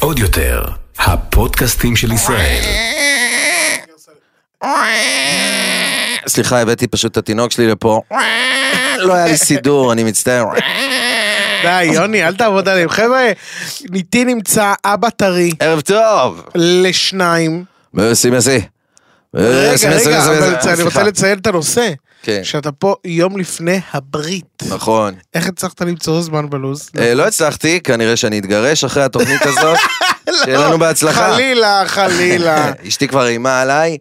עוד יותר, הפודקאסטים של ישראל. סליחה, הבאתי פשוט את התינוק שלי לפה. לא היה לי סידור, אני מצטער. די, יוני, אל תעבוד עליהם. חבר'ה, איתי נמצא אבא טרי ערב טוב. לשניים. מסי מסי. רגע, רגע, אבל אני רוצה לציין את הנושא. כן. שאתה פה יום לפני הברית. נכון. איך הצלחת למצוא זמן בלו"ז? אה, לא הצלחתי, כנראה שאני אתגרש אחרי התוכנית הזאת. שיהיה לנו בהצלחה. לא, חלילה, חלילה. אשתי כבר איימה עליי,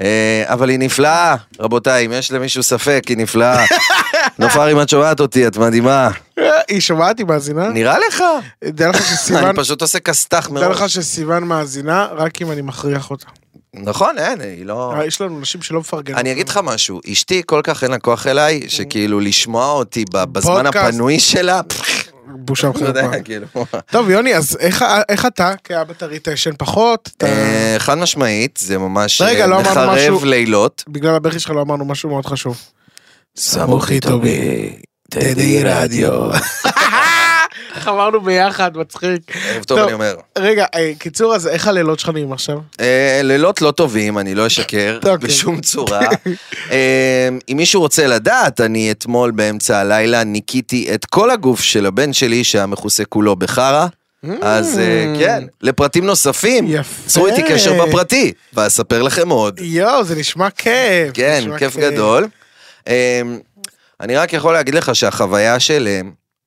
אה, אבל היא נפלאה, רבותיי, אם יש למישהו ספק, היא נפלאה. נופר, אם את שומעת אותי, את מדהימה. היא שומעת, היא מאזינה? נראה לך? דע לך שסיוון, אני פשוט עושה כסת"ח דע לך מראש. שסיוון מאזינה רק אם אני מכריח אותה. נכון, אין, היא לא... אה, יש לנו נשים שלא מפרגנות. אני אגיד לך משהו, אשתי כל כך אין לה כוח אליי, שכאילו לשמוע אותי בזמן. הפנוי שלה, בושה לא וחרפה. כאילו. טוב, יוני, אז איך- אתה, כאבא טרי, אתה ישן פחות? אה, חד משמעית, זה ממש אה, לא מחרב לילות. בגלל הבכי שלך לא אמרנו משהו מאוד חשוב. סמוך איתו בטדי רדיו. איך אמרנו ביחד, מצחיק. ערב טוב. אני אומר. רגע, אה, קיצור, אז איך הלילות שלך נראים עכשיו? אה, לילות לא טובים, אני לא אשקר, אוקיי. בשום צורה. אה, אם מישהו רוצה לדעת, אני אתמול באמצע הלילה ניקיתי את כל הגוף של הבן שלי שהיה מכוסה כולו בחרא. אז אה, כן, לפרטים נוספים. צרו איתי קשר בפרטי, ואספר לכם עוד. יואו, זה נשמע כיף. כן, כיף גדול. אני רק יכול להגיד לך שהחוויה של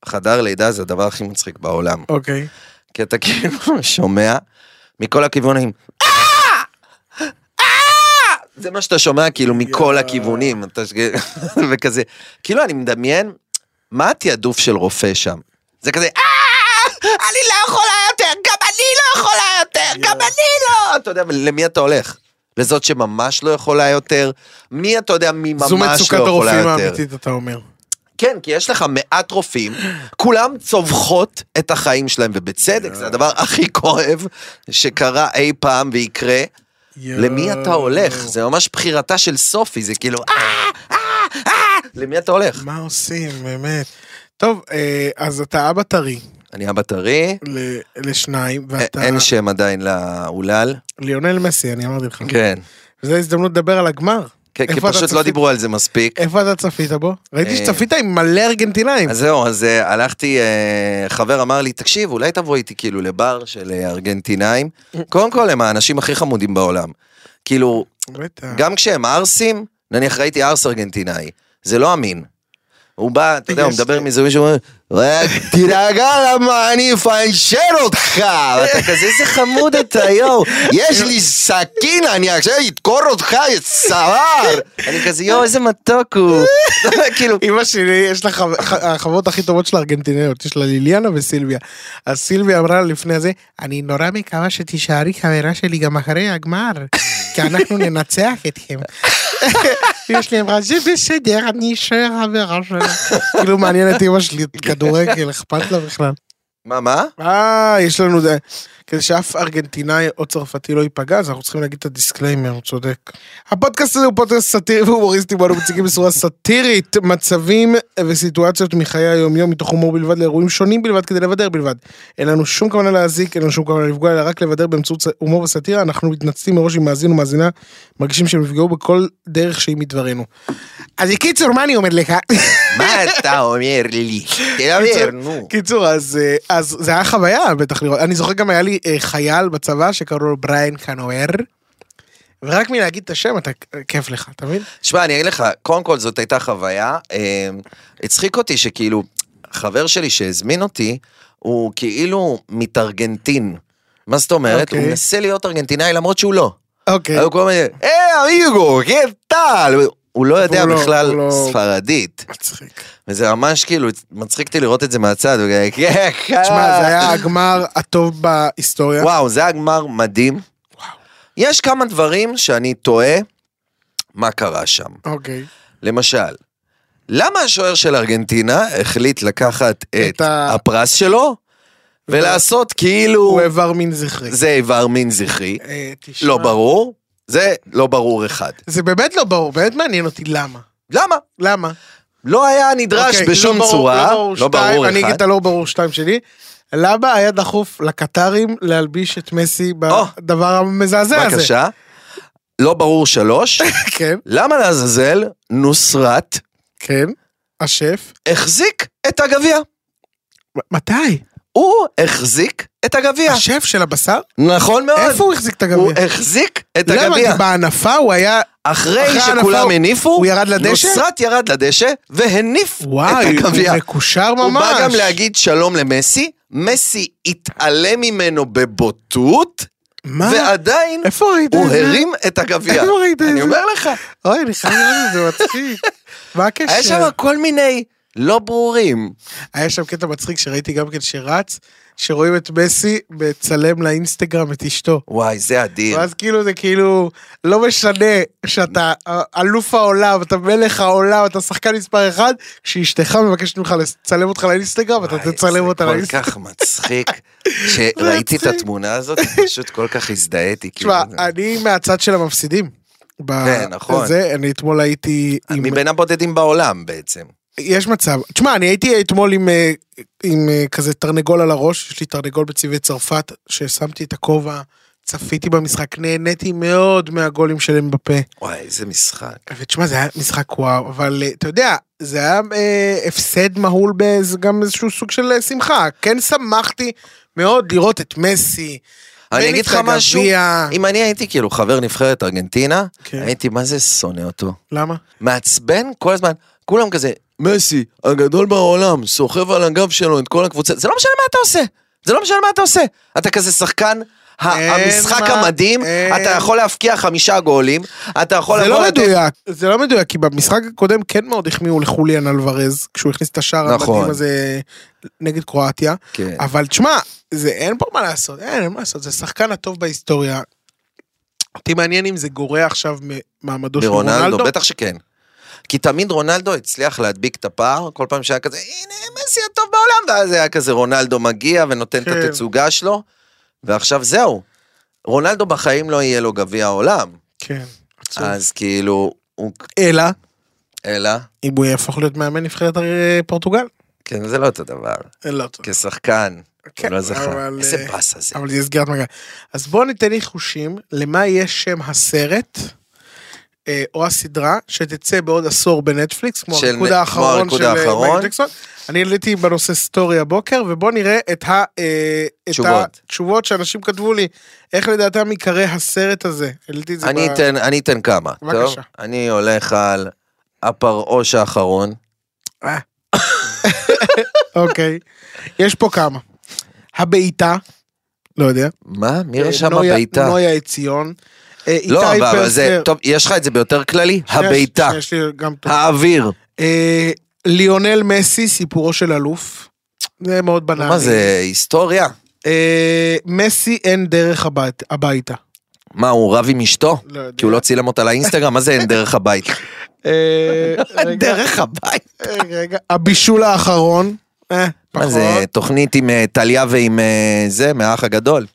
חדר לידה זה הדבר הכי מצחיק בעולם. אוקיי. כי אתה כאילו שומע מכל הכיוונים. "אה! אה!" זה מה שאתה שומע כאילו מכל הכיוונים, וכזה, כאילו אני מדמיין, מה התעדוף של רופא שם? זה כזה, "אה! אני לא יכולה יותר, גם אני לא יכולה יותר, גם אני לא! אתה יודע, למי אתה הולך? לזאת שממש לא יכולה יותר? מי אתה יודע מי ממש זו לא מצוקת יכולה הרופאים יותר? האמיתית, אתה אומר. כן, כי יש לך מעט רופאים, כולם צווחות את החיים שלהם, ובצדק, זה הדבר הכי כואב שקרה אי פעם ויקרה. למי אתה הולך? זה ממש בחירתה של סופי, זה כאילו, אה, אה, אה, למי אתה הולך? מה עושים, באמת. טוב, אז אתה אבא טרי אני אבא טרי, לשניים, ואתה אין שם עדיין לאולל. ליונל מסי, אני אמרתי לך. כן. וזו הזדמנות לדבר על הגמר. כי פשוט לא? דיברו על זה מספיק. איפה אתה צפית בו? ראיתי אה, שצפית עם מלא ארגנטינאים. אז זהו, אז אה, הלכתי, אה, חבר אמר לי, תקשיב, אולי תבוא איתי כאילו לבר של ארגנטינאים. קודם כל, הם האנשים הכי חמודים בעולם. כאילו. גם כשהם ערסים, נניח ראיתי ערס ארגנטינאי, זה לא אמין. הוא בא, אתה יודע, הוא מדבר עם איזה מישהו, אומר, רק תירגע למה אני אפנשר אותך, ואתה כזה, איזה חמוד אתה, יואו, יש לי סכין, אני עכשיו אדקור אותך, יא סוואר. אני כזה, יואו, איזה מתוק הוא. כאילו, אמא שלי, יש לה החברות הכי טובות של הארגנטינאיות, יש לה ליליאנה וסילביה. אז סילביה אמרה לפני זה, אני נורא מקווה שתישארי חברה שלי גם אחרי הגמר, כי אנחנו ננצח אתכם. אמא שלי אמרה, זה בסדר, אני אשאר חברה שלך. כאילו מעניין את אמא שלי, כדורגל, אכפת לה בכלל. מה, מה? אה, יש לנו זה. כדי שאף ארגנטינאי או צרפתי לא ייפגע, אז אנחנו צריכים להגיד את ה disclaimer, הוא צודק. הפודקאסט הזה הוא פודקאסט סאטירי והומוריסטי, בו אנו מציגים בצורה סאטירית מצבים וסיטואציות מחיי היום-יום מתוך הומור בלבד לאירועים שונים בלבד כדי לבדר בלבד. אין לנו שום כוונה להזיק, אין לנו שום כוונה לפגוע, אלא רק לבדר באמצעות הומור וסאטירה. אנחנו מתנצלים מראש אם מאזין או מאזינה מרגישים שהם נפגעו בכל דרך שהיא מדברנו. אז בקיצור, מה אני אומר לך? מה אתה אומר לי? תדבר, נו. קיצור, אה, אז זה היה חוויה בטח לראות. אני זוכר גם היה לי אה, חייל בצבא שקראו לו בריין קנואר. ורק מלהגיד את השם אתה כיף לך, אתה מבין? שמע, אני אגיד לך, קודם כל זאת הייתה חוויה. אה, הצחיק אותי שכאילו, חבר שלי שהזמין אותי, הוא כאילו מתארגנטין. מה זאת אומרת? אוקיי. הוא מנסה להיות ארגנטינאי למרות שהוא לא. אוקיי. הוא כל הזמן, היי אמיגו, קטל! הוא לא יודע לא- בכלל לא- ספרדית. מצחיק. וזה ממש כאילו, מצחיק אותי לראות את זה מהצד. כזה, "כן, תשמע, זה היה הגמר הטוב בהיסטוריה. וואו, זה היה גמר מדהים. יש כמה דברים שאני תוהה מה קרה שם. אוקיי. למשל, למה השוער של ארגנטינה החליט לקחת את את ה- הפרס שלו ולעשות כאילו הוא איבר מין זכרי. זה איבר מין זכרי? אה, תשמע, לא ברור. זה לא ברור אחד. זה באמת לא ברור, באמת מעניין אותי למה. למה? למה? לא היה נדרש אוקיי, בשום לא ברור- צורה, לא ברור לא ברור שתיים, אני אגיד אחד. את הלא ברור שתיים שלי. למה היה דחוף לקטרים להלביש את מסי. בדבר המזעזע הזה? בבקשה. לא ברור שלוש, כן, למה לעזאזל נוסרת כן. השף. החזיק את הגביע? מתי? הוא החזיק את הגביע. השף של הבשר? נכון מאוד. איפה הוא החזיק את הוא הגביע? החזיק את למה? הגביע. כי בהנפה הוא היה... אחרי שכולם הניפו, הוא ירד לדשא? נוסרת ירד לדשא והניף וואי, את הוא הגביע. מקושר ממש. הוא בא גם להגיד שלום למסי, מסי התעלם ממנו בבוטות, מה? ועדיין איפה ראית הוא? הרים את הגביע. איפה ראית את אני זה? אומר לך, אוי, אני חייב את זה, מצחיק. מה הקשר? היה שם כל מיני לא ברורים. היה שם קטע מצחיק שראיתי גם כן שרץ, שרואים את מסי מצלם לאינסטגרם את אשתו. וואי, זה אדיר. ואז כאילו זה כאילו, לא משנה שאתה אלוף העולם, אתה מלך העולם, אתה שחקן מספר אחד, כשאשתך מבקשת ממך לצלם אותך לאינסטגרם, אתה וואי, תצלם אותה זה כל לאינסטגרם. כך מצחיק. כשראיתי את. התמונה הזאת, פשוט כל כך הזדהיתי. תשמע, כאילו, אני מהצד של המפסידים. כן, נכון. אני אתמול הייתי עם... מבין הבודדים בעולם בעצם. יש מצב. תשמע, אני הייתי אתמול עם, אה, עם אה, כזה תרנגול על הראש, יש לי תרנגול בצבעי צרפת, ששמתי את הכובע, צפיתי במשחק, נהניתי מאוד מהגולים שלהם בפה. וואי, איזה משחק. ותשמע, זה היה משחק וואו, אבל אה, אתה יודע, זה היה אה, הפסד מהול גם איזשהו סוג של שמחה. כן שמחתי מאוד לראות את מסי. אני אגיד לך משהו. אם אני הייתי כאילו חבר נבחרת ארגנטינה, כן. הייתי מה זה שונא אותו. למה? מעצבן כל הזמן, כולם כזה, מסי, הגדול בעולם, סוחב על הגב שלו את כל הקבוצה, זה לא משנה מה אתה עושה, זה לא משנה מה אתה עושה. אתה כזה שחקן, המשחק מה- המדהים, אין. אתה יכול להבקיע חמישה גולים, אתה יכול זה לא לתת... מדויק, זה לא מדויק, כי במשחק הקודם כן מאוד החמיאו לחוליאן אלוורז, כשהוא הכניס את השער נכון. המדהים הזה נגד קרואטיה. כן. אבל תשמע, זה אין פה מה לעשות, אין, אין מה לעשות, זה השחקן הטוב בהיסטוריה. אותי מעניין אם זה גורע עכשיו ממעמדו של רונלדו. בטח שכן. כי תמיד רונלדו הצליח להדביק את הפער, כל פעם שהיה כזה, הנה מסי הטוב בעולם, ואז היה כזה רונלדו מגיע ונותן את כן. התצוגה שלו, ועכשיו זהו. רונלדו בחיים לא יהיה לו גביע העולם, כן, עצוב. אז כאילו, הוא... אלא, אלא, אם הוא יהפוך להיות מאמן נבחרת אה, פורטוגל. כן, זה לא אותו דבר. לא טוב. כשחקן, כן, לא זכה. אבל, איזה אה, באסה זה. אבל זה סגירת מעגל. אז בואו ניתן ניחושים למה יהיה שם הסרט. אה, או הסדרה שתצא בעוד עשור בנטפליקס, כמו הריקוד האחרון של אה. מייקל ג'קסון. אני העליתי בנושא סטורי הבוקר, ובואו נראה את, ה, אה, את תשובות. התשובות שאנשים כתבו לי, איך לדעתם ייקרא הסרט הזה. העליתי את זה אני ב- אתן, אני אתן כמה, טוב? בבקשה. אני הולך על הפרעוש האחרון. אוקיי, יש פה כמה. הבעיטה, לא יודע. מה? מי רשם הבעיטה? נויה עציון. אה, לא, אבל זה. טוב, יש לך את זה ביותר כללי? הבעיטה. האוויר. אה, ליונל מסי, סיפורו של אלוף. זה מאוד בנאלי. מה זה, היסטוריה? אה, מסי אין דרך הבית, הביתה. מה, הוא רב עם אשתו? לא יודע. כי הוא לא צילם אותה לאינסטגרם? מה זה אין דרך הבית? רגע, דרך הבית? רגע, הבישול האחרון. מה. זה, תוכנית עם טליה ועם זה, מהאח הגדול?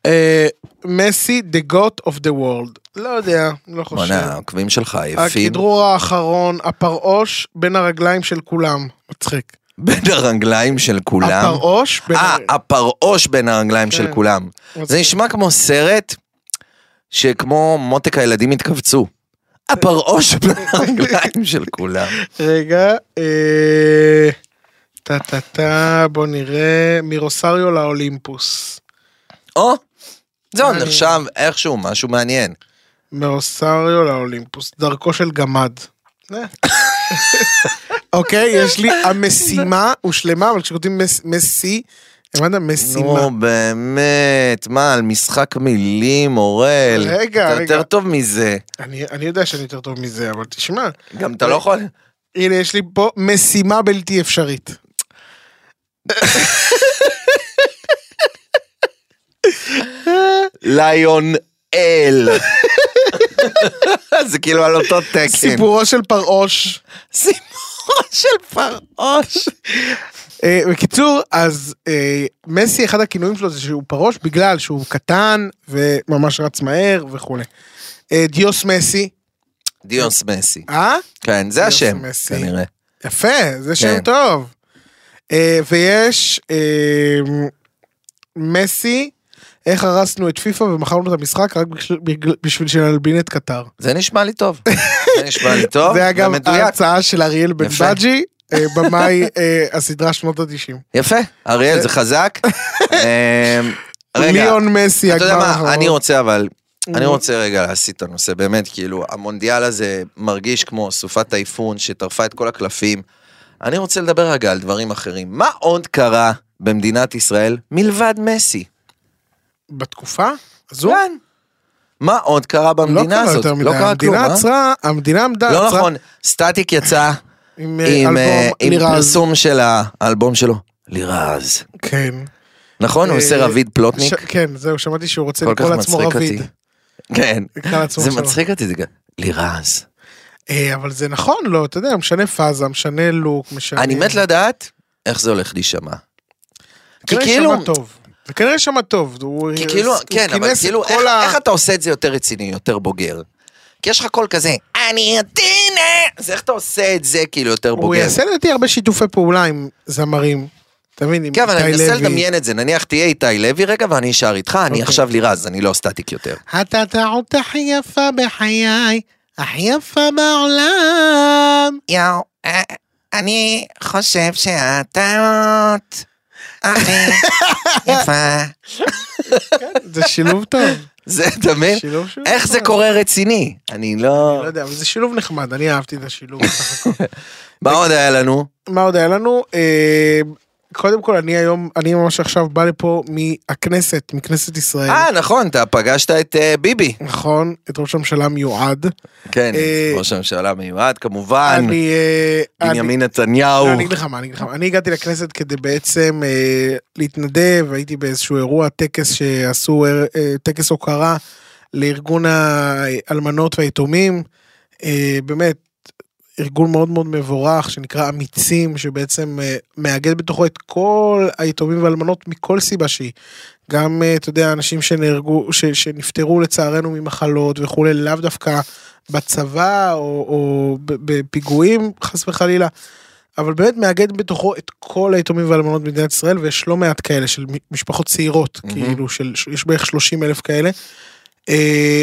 מסי, the God of the world. לא יודע, לא חושב. בוא'נה, העוקבים שלך עייפים. הכדרור האחרון, הפרעוש בין הרגליים של כולם. מצחיק. בין הרגליים של כולם. הפרעוש בין... אה, הפרעוש בין הרגליים של כן. כולם. זה. נשמע כמו סרט שכמו מותק הילדים התכווצו. הפרעוש בין הרגליים של כולם. רגע, אה, טה טה טה, בוא נראה, מרוסריו לאולימפוס. או, זהו, נחשב איכשהו משהו מעניין. מרוסריו לאולימפוס, דרכו של גמד. אה. אוקיי, יש לי המשימה הושלמה, אבל כשכותבים מס- מסי, הבנת? משימה. נו באמת, מה, על משחק מילים, אורל? רגע, אתה רגע. יותר טוב מזה. אני יודע שאני יותר טוב מזה, אבל תשמע, גם אתה לא יכול... הנה יש לי פה משימה בלתי אפשרית. ליון אל. זה כאילו על אותו תקן. סיפורו של פרעוש. סיפורו של פרעוש. אה, בקיצור, אז אה, מסי, אחד הכינויים שלו זה שהוא פרוש בגלל שהוא קטן וממש רץ מהר וכולי. אה, דיוס מסי, דיוס מסי. אה? כן, זה השם. כנראה. יפה, זה שם כן. טוב. ויש מסי, איך הרסנו את פיפא ומכרנו את המשחק רק בשביל- שנלבין את קטר. זה נשמע לי טוב. זה נשמע לי טוב, זה אגב. ההצעה של אריאל בן. בג'י, אה, במאי אה, הסדרה שנות ה-90. יפה, אריאל זה חזק. אמ, ליאון מסי, אתה יודע הגמר מה, האחרון. אני רוצה אבל, אני. רוצה רגע להסיט את הנושא, באמת, כאילו, המונדיאל הזה מרגיש כמו סופת טייפון שטרפה את כל הקלפים. אני רוצה לדבר רגע על דברים אחרים. מה עוד קרה במדינת ישראל מלבד מסי? בתקופה הזו? כן. מה עוד קרה לא במדינה קרה הזאת? יותר מדי, לא קרה כלום, המדינה אה? עצרה, המדינה עמדה, לא עצרה נכון, סטטיק יצא עם אה, עם אה, אלבום עם. פרסום של האלבום שלו, לירז. כן. נכון? הוא אה, עושה רביד ש- פלוטניק? כן, זהו, שמעתי שהוא רוצה לקרוא לעצמו רביד. כן. זה. מצחיק אותי, זה גם... לירז. אה, אבל זה נכון, לא, אתה יודע, משנה פאזה, משנה לוק, משנה... אני מת לדעת איך זה הולך להישמע. כי כאילו. זה כנראה שמע טוב. הוא- כי כאילו, הוא כן, אבל כאילו, איך- ה- איך אתה עושה את זה יותר רציני, יותר בוגר? כי יש לך קול כזה, אני עדינה, אז איך אתה עושה את זה כאילו יותר הוא בוגר? יעשה לדעתי הרבה שיתופי פעולה עם זמרים. אתה מבין? עם כן, אבל אני איתי מנסה לוי. לדמיין את זה, נניח תהיה איתי לוי רגע ואני אשאר איתך, אני אוקיי. עכשיו לירז, אני לא סטטיק יותר. אתה טעות הכי יפה בחיי, הכי יפה בעולם. יואו, אה, אני חושב הכי יפה. זה שילוב טוב. זה, אתה מבין? איך זה. קורה רציני? אני לא לא... יודע, אבל זה שילוב נחמד, אני אהבתי את השילוב. מה עוד היה לנו? מה עוד היה לנו? קודם כל, אני היום, אני ממש עכשיו בא לפה מהכנסת, מכנסת ישראל. אה, נכון, אתה פגשת את אה, ביבי. נכון, את ראש הממשלה המיועד. כן, אה, ראש הממשלה מיועד, כמובן, אני... אני- בנימין נתניהו. לא, אני אגיד לך מה, אני אגיד לך מה. אני הגעתי לכנסת כדי בעצם אה, להתנדב, הייתי באיזשהו אירוע טקס שעשו, אה, טקס הוקרה לארגון האלמנות והיתומים. אה, באמת, ארגון מאוד מאוד מבורך שנקרא אמיצים, שבעצם אה, מאגד בתוכו את כל היתומים והאלמנות מכל סיבה שהיא. גם, אה, אתה יודע, אנשים שנהרגו, ש, שנפטרו לצערנו ממחלות וכולי, לאו דווקא בצבא או, או בפיגועים, חס וחלילה. אבל באמת מאגד בתוכו את כל היתומים והאלמנות במדינת ישראל, ויש לא מעט כאלה של משפחות צעירות, מהמם. כאילו, של, יש בערך 30 אלף כאלה. אה.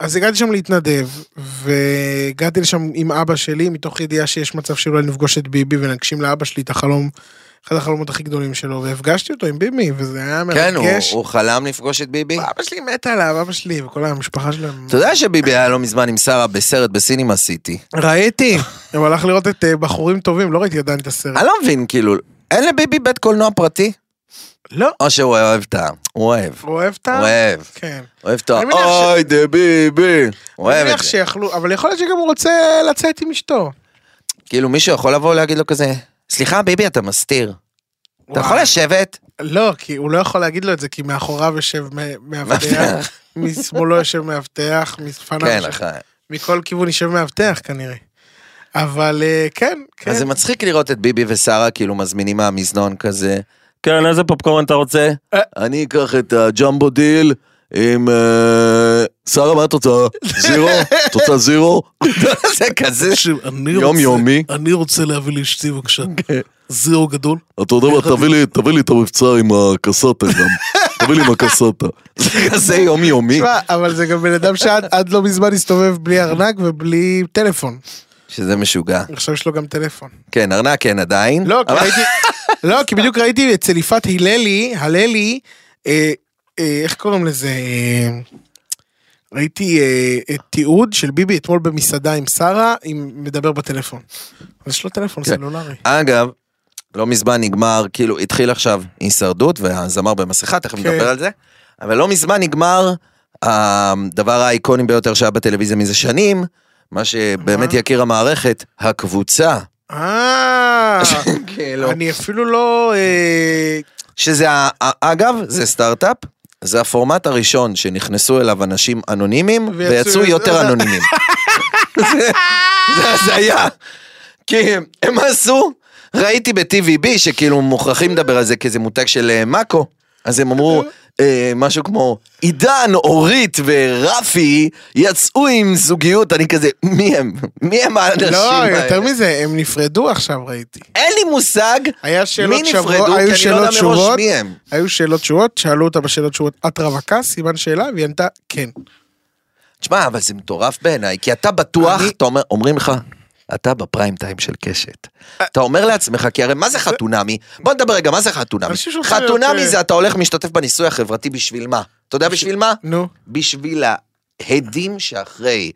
אז הגעתי שם להתנדב, והגעתי לשם עם אבא שלי, מתוך ידיעה שיש מצב שאולי נפגוש את ביבי ונגשים לאבא שלי את החלום, אחד החלומות הכי גדולים שלו, והפגשתי אותו עם ביבי, וזה היה כן, הוא- מרגש. הוא חלם לפגוש את ביבי. אבא שלי מת עליו, אבא שלי וכל המשפחה שלהם. אתה יודע שביבי היה לא מזמן עם שרה בסרט בסינימה סיטי. ראיתי, הוא הלך לראות את אה, בחורים טובים, לא ראיתי עדיין את הסרט. אני לא מבין, כאילו, אין לביבי בית קולנוע פרטי? לא, או שהוא אוהב את ה... הוא אוהב. הוא אוהב את ה... הוא אוהב. כן. אוהב את ה... אוי דה ביבי. הוא אוהב את זה. אבל יכול להיות שגם הוא רוצה לצאת עם אשתו. כאילו מישהו יכול לבוא ולהגיד לו כזה, סליחה ביבי אתה מסתיר. אתה יכול. לשבת? לא, כי הוא לא יכול להגיד לו את זה, כי מאחוריו יושב מאבטח. משמאלו יושב מאבטח, מלפניו כן, יושב- אחי. מכל כיוון יושב מאבטח כנראה. אבל כן, כן. אז זה מצחיק לראות את ביבי ושרה כאילו מזמינים מהמזנון כזה. כן, איזה פופקורן אתה רוצה? אה. אני אקח את הג'מבו דיל עם... אה, שרה, מה את רוצה? זירו? את רוצה זירו? זה כזה אני יום רוצה- יומי. אני רוצה להביא לאשתי בבקשה. כן. זירו גדול. אתה יודע מה, תביא לי, את המבצע עם הקסטה גם. תביא לי עם הקסטה. זה כזה יום יומי. תשמע, אבל זה גם בן אדם שעד עד לא מזמן הסתובב בלי ארנק ובלי טלפון. שזה משוגע. עכשיו יש לו גם טלפון. כן, ארנק כן עדיין. לא, כי ראיתי, לא, כי בדיוק ראיתי אצל יפעת הללי, הללי, אה, אה, איך קוראים לזה? אה, ראיתי אה, אה, תיעוד של ביבי אתמול במסעדה עם שרה, עם מדבר בטלפון. אז יש לו טלפון כן. סלולרי. אגב, לא מזמן נגמר, כאילו התחיל עכשיו הישרדות והזמר במסכה, תכף כן. נדבר על זה, אבל לא מזמן נגמר הדבר האיקוני ביותר שהיה בטלוויזיה מזה שנים, מה שבאמת? יכיר המערכת, הקבוצה. אה, כאילו. אני אפילו לא... אה, שזה, אגב, זה סטארט-אפ, זה הפורמט הראשון שנכנסו אליו אנשים אנונימיים ויצאו- יותר אנונימיים. זה הזיה. כי הם- עשו, ראיתי ב-TVB שכאילו מוכרחים לדבר על זה כי זה מותג של אה, מאקו, אז הם אמרו, אה, משהו כמו עידן, אורית ורפי יצאו עם זוגיות, אני כזה, מי הם? מי הם האנשים לא, האלה? יותר מזה, הם נפרדו עכשיו, ראיתי. אין לי מושג היה שאלות מי שבוע, נפרדו, כי היו אני לא יודע מראש מי הם. היו שאלות תשובות, שאלו אותה בשאלות תשובות, את רווקה? סימן שאלה, והיא ענתה, כן. תשמע, אבל זה מטורף בעיניי, כי אתה בטוח, אני- אתה אומר, אומרים לך, אתה בפריים טיים של קשת. אתה אומר לעצמך, כי הרי מה זה חתונמי? בוא נדבר רגע, מה זה חתונמי? חתונמי אה, זה אתה הולך משתתף בניסוי החברתי בשביל מה? אתה יודע בשביל מה? נו. בשביל ההדים שאחרי.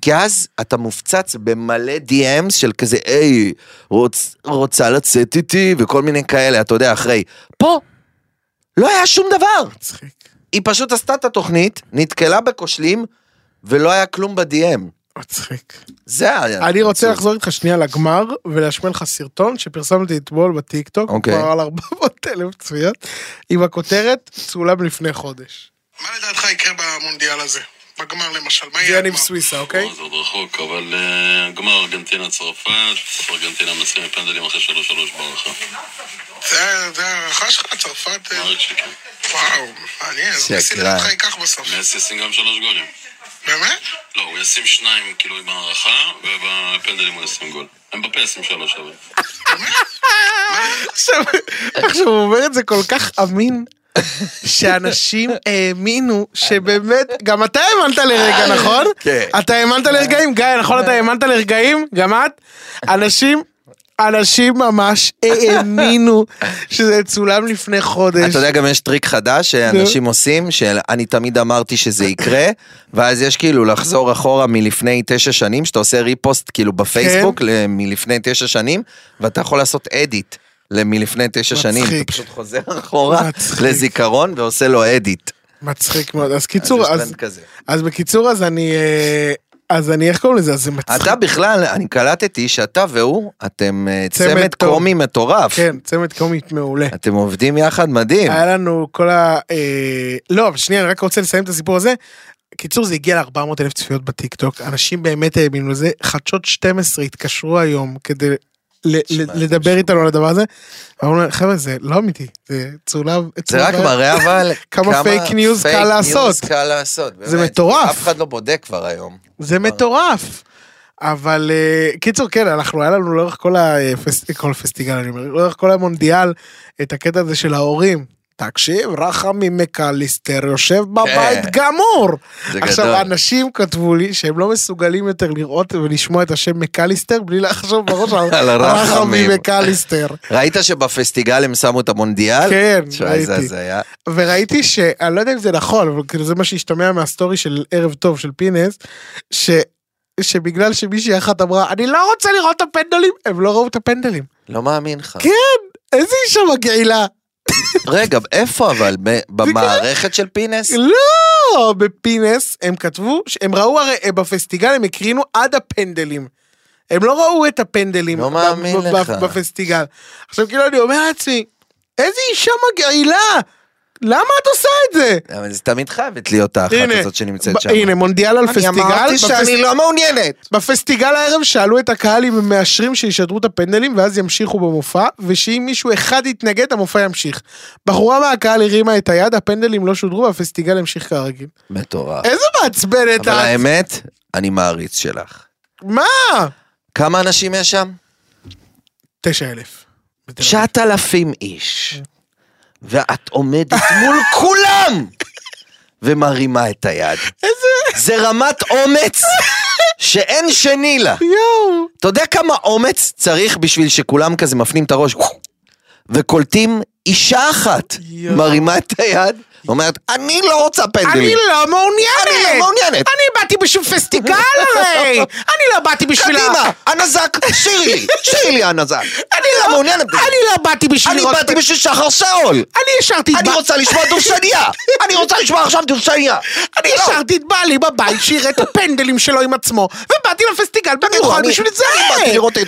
כי אז אתה מופצץ במלא DMs של כזה, היי, רוצ, רוצה לצאת איתי, וכל מיני כאלה, אתה יודע, אחרי. פה, לא היה שום דבר. מצחיק. היא פשוט עשתה את התוכנית, נתקלה בכושלים, ולא היה כלום ב-DM. מצחיק. זה היה... אני רוצה. לחזור איתך שנייה לגמר ולהשמיע לך סרטון שפרסמתי אתמול בטיקטוק, הוא אוקיי. כבר על 400 אלף צפיות, עם הכותרת צולם לפני חודש. מה לדעתך יקרה במונדיאל הזה? בגמר למשל, מה זה יהיה הגמר? סוויסה, אוקיי? זה עוד רחוק, אבל אה, גמר ארגנטינה צרפת, ארגנטינה מנסים מפנדלים אחרי 3-3 בהערכה. זה זה הערכה שלך, צרפת? אה, מעריך שכן. וואו, מעניין, אז מסי. לדעתך ייקח בסוף. מסי ישים גם שלוש גולים. באמת? לא, הוא ישים שניים כאילו עם הערכה, ובפנדלים הוא ישים גול. הם בפה ישים שלוש אבל. עכשיו, עכשיו הוא אומר את זה כל כך אמין, שאנשים האמינו שבאמת, גם אתה האמנת לרגע, נכון? כן. אתה האמנת לרגעים? גיא, נכון אתה האמנת לרגעים? גם את? אנשים... אנשים ממש האמינו שזה צולם לפני חודש. אתה יודע, גם יש טריק חדש שאנשים עושים, שאני תמיד אמרתי שזה יקרה, ואז יש כאילו לחזור אחורה מלפני תשע שנים, שאתה עושה repost כאילו בפייסבוק כן. מלפני תשע שנים, ואתה יכול לעשות אדיט מלפני תשע שנים. אתה פשוט חוזר אחורה. לזיכרון ועושה לו אדיט. מצחיק מאוד. אז קיצור, אז אז. אז בקיצור, אז אני... אז אני, איך קוראים לזה? אז זה מצחיק. אתה בכלל, אני קלטתי שאתה והוא, אתם אה, צמד. קומי מטורף. כן, צמד קומית מעולה. אתם עובדים יחד מדהים. היה לנו כל ה... אה, לא, אבל שנייה, אני רק רוצה לסיים את הסיפור הזה. קיצור, זה הגיע ל-400 אלף צפיות בטיקטוק, אנשים באמת האמינו לזה, חדשות 12 התקשרו היום כדי לדבר איתנו על הדבר הזה. אמרנו להם, חבר'ה, זה לא אמיתי, זה צולם... זה רק מראה אבל כמה פייק ניוז קל לעשות. קל לעשות. זה. מטורף. אף אחד לא בודק כבר היום. זה מטורף. אבל אה, קיצור כן אנחנו היה לנו לאורך כל הפסטיגל, כל הפסטיגל אני אומר, לאורך כל המונדיאל את הקטע הזה של ההורים. תקשיב רחמי מקליסטר יושב בבית גמור. זה עכשיו גדול. אנשים כתבו לי שהם לא מסוגלים יותר לראות ולשמוע את השם מקליסטר בלי לחשוב בראש על. רחמי מקליסטר. ראית שבפסטיגל הם שמו את המונדיאל? כן, ראיתי. וראיתי שאני לא יודע אם זה נכון אבל כאילו זה מה שהשתמע מהסטורי של ערב טוב של פינס ש... שבגלל שמישהי אחת אמרה אני לא רוצה לראות את הפנדלים הם לא ראו את הפנדלים. לא מאמין לך. כן איזה אישה מגעילה. רגע, איפה אבל? ב- במערכת של פינס? לא בפינס הם כתבו שהם ראו הרי אה, בפסטיגל הם הקרינו עד הפנדלים. הם לא ראו את הפנדלים לא מאמין לך. בפסטיגל. עכשיו כאילו אני אומר לעצמי איזה אישה מגעילה. למה את עושה את זה? אבל זה תמיד חייבת להיות האחת הנה, הזאת שנמצאת שם. הנה מונדיאל על אני פסטיגל. אמרתי בפס- שאני לא מעוניינת. בפסטיגל הערב שאלו את הקהל אם הם מאשרים שישדרו את הפנדלים ואז ימשיכו במופע ושאם מישהו אחד יתנגד המופע ימשיך. בחורה מהקהל הרימה את היד הפנדלים לא שודרו והפסטיגל המשיך כרגיל. מטורף. איזה מעצבנת אבל את. האמת, אני מעריץ שלך. מה? כמה אנשים יש שם? תשע אלף. תשעת אלפים איש. ואת עומדת מול כולם! ומרימה את היד. זה רמת אומץ שאין שני לה. יואו. אתה יודע כמה אומץ צריך בשביל שכולם כזה מפנים את הראש וקולטים אישה אחת יואו. מרימה את היד ואומרת אני לא רוצה אני פנדלים. לא מעוניינת. אני לא מעוניינת. אני באתי בשביל פסטיגל הרי. לא באתי בשביל... קדימה, הנזק, שירי לי, שירי לי הנזק. אני לא מעוניינת בזה. אני לא באתי בשביל אני. באתי בשביל שחר שאול. אני השארתי את אני רוצה לשמוע דורשניה. אני רוצה לשמוע עכשיו דורשניה. אני לא. השארתי את בעלי בבית שיראה את הפנדלים שלו עם עצמו ובאתי לפסטיגל במיוחד בשביל זה. אני באתי לראות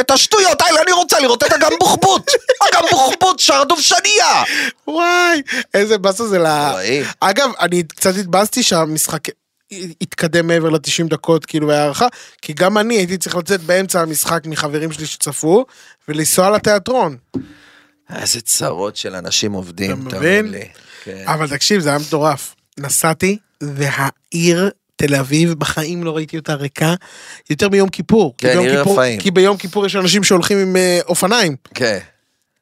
את- השטויות האלה, אני רוצה לראות את הגמבוחבוט. הגמבוחבוט שר דובשניה. וואי, איזה באסה זה ל... אגב, אני קצת התבאסתי שהמשחק התקדם מעבר ל-90 דקות, כאילו, בהערכה, כי גם אני הייתי צריך לצאת באמצע המשחק מחברים שלי שצפו, ולנסוע לתיאטרון. איזה צרות של אנשים עובדים, אתה מבין? לי. כן. אבל תקשיב, זה היה מטורף. נסעתי, והעיר תל אביב, בחיים לא ראיתי אותה ריקה יותר מיום כיפור. כי כן, ביום עיר כיפור- רפאים. כי ביום כיפור יש אנשים שהולכים עם אה, אופניים. כן.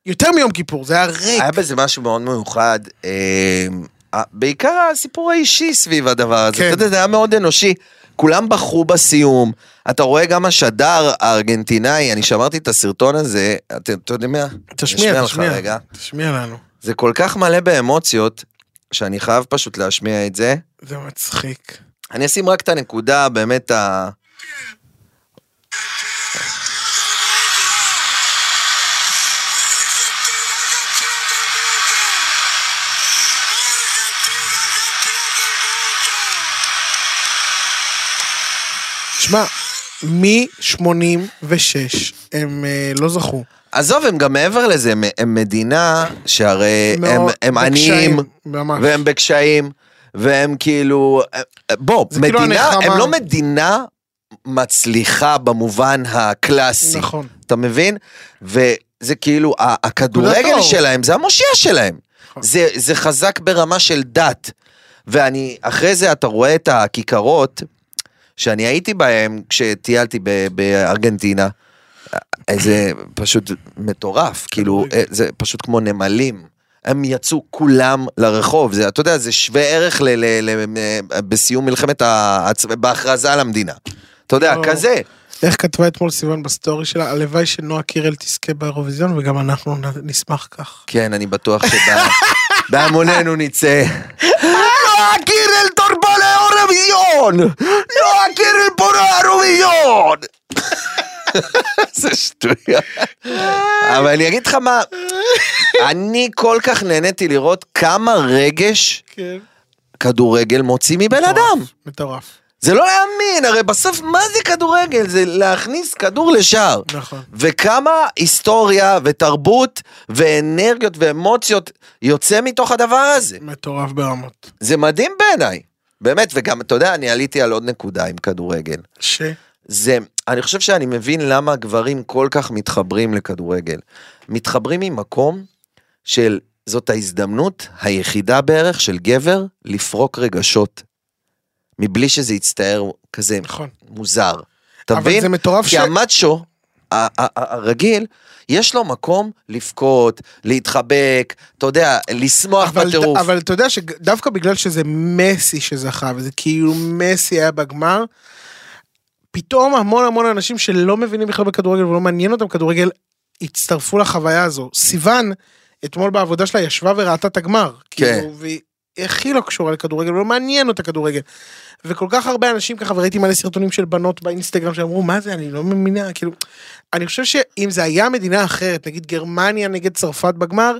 יותר מיום כיפור, זה היה ריק. היה בזה משהו מאוד מיוחד, אה, בעיקר הסיפור האישי סביב הדבר הזה, כן. אתה יודע, זה היה מאוד אנושי, כולם בחרו בסיום, אתה רואה גם השדר הארגנטינאי, אני שמרתי את הסרטון הזה, אתה אתה יודע מה? תשמיע, תשמיע. רגע. תשמיע לנו. זה כל כך מלא באמוציות, שאני חייב פשוט להשמיע את זה. זה מצחיק. אני אשים רק את הנקודה, באמת ה... שמע, מ-86 הם אה, לא זכו. עזוב, הם גם מעבר לזה, הם, הם מדינה שהרי הם, מאוד הם בקשיים, עניים, ממש. והם בקשיים, והם כאילו, בוא, זה כאילו מדינה, הנחמה. הם לא מדינה מצליחה במובן הקלאסי, נכון. אתה מבין? וזה כאילו, ה- הכדורגל אור. שלהם, זה המושיע שלהם. נכון. זה, זה חזק ברמה של דת. ואני, אחרי זה אתה רואה את הכיכרות, שאני הייתי בהם כשטיילתי בארגנטינה. זה פשוט מטורף, כאילו, זה פשוט כמו נמלים. הם יצאו כולם לרחוב, זה, אתה יודע, זה שווה ערך ל, ל, ל, בסיום מלחמת העצ... בהכרזה על המדינה. אתה יודע, לא. כזה. איך כתבה אתמול סיוון בסטורי שלה, הלוואי שנועה קירל תזכה באירוויזיון וגם אנחנו נשמח כך. כן, אני בטוח שבהמוננו נצא. נועה קירל נועה קירל פה לאירוויזיון! זה שטויה. אבל אני אגיד לך מה, אני כל כך נהניתי לראות כמה רגש כן. כדורגל מוציא מבן אדם. מטורף. זה לא להאמין, הרי בסוף מה זה כדורגל? זה להכניס כדור לשער. נכון. וכמה היסטוריה ותרבות ואנרגיות ואמוציות יוצא מתוך הדבר הזה. מטורף ברמות. זה מדהים בעיניי. באמת, וגם, אתה יודע, אני עליתי על עוד נקודה עם כדורגל. ש... זה, אני חושב שאני מבין למה גברים כל כך מתחברים לכדורגל. מתחברים ממקום של, זאת ההזדמנות היחידה בערך של גבר לפרוק רגשות. מבלי שזה יצטער כזה נכון. מוזר. אתה מבין? זה מטורף ש... כי המאצ'ו, הרגיל, יש לו מקום לבכות, להתחבק, אתה יודע, לשמוח אבל, בטירוף. אבל אתה יודע שדווקא בגלל שזה מסי שזכה, וזה כאילו מסי היה בגמר, פתאום המון המון אנשים שלא מבינים בכלל בכדורגל ולא מעניין אותם כדורגל, הצטרפו לחוויה הזו. סיוון, אתמול בעבודה שלה ישבה וראתה את הגמר. כן. כאילו, והיא הכי לא קשורה לכדורגל, ולא מעניין אותה כדורגל. וכל כך הרבה אנשים ככה, וראיתי מלא סרטונים של בנות באינסטגרם שאמרו, מה זה, אני לא מאמינה, כאילו, אני חושב שאם זה היה מדינה אחרת, נגיד גרמניה נגד צרפת בגמר,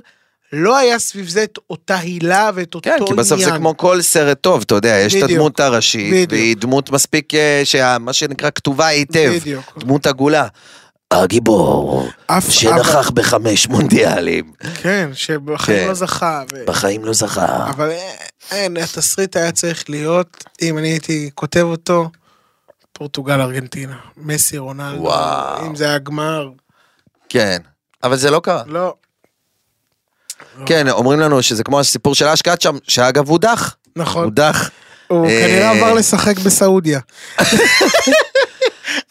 לא היה סביב זה את אותה הילה ואת אותו כן, עניין. כי בסוף זה כמו כל סרט טוב, אתה יודע, יש את בדיוק. הדמות הראשית, בדיוק. והיא דמות מספיק, אה, שה- מה שנקרא כתובה היטב, בדיוק. דמות עגולה. הגיבור, אף- שנכח בחמש מונדיאלים, כן, שבחיים כן. לא זכה. ו... בחיים לא זכה. אבל אה, אין, התסריט היה צריך להיות, אם אני הייתי כותב אותו, פורטוגל ארגנטינה, מסי רונלדו, וואו. אם זה היה גמר, כן, אבל זה לא קרה. לא, כן, אומרים לנו שזה כמו הסיפור של אשקד שם, שאגב הודח. נכון, הודח. הוא אה, כנראה עבר לשחק בסעודיה.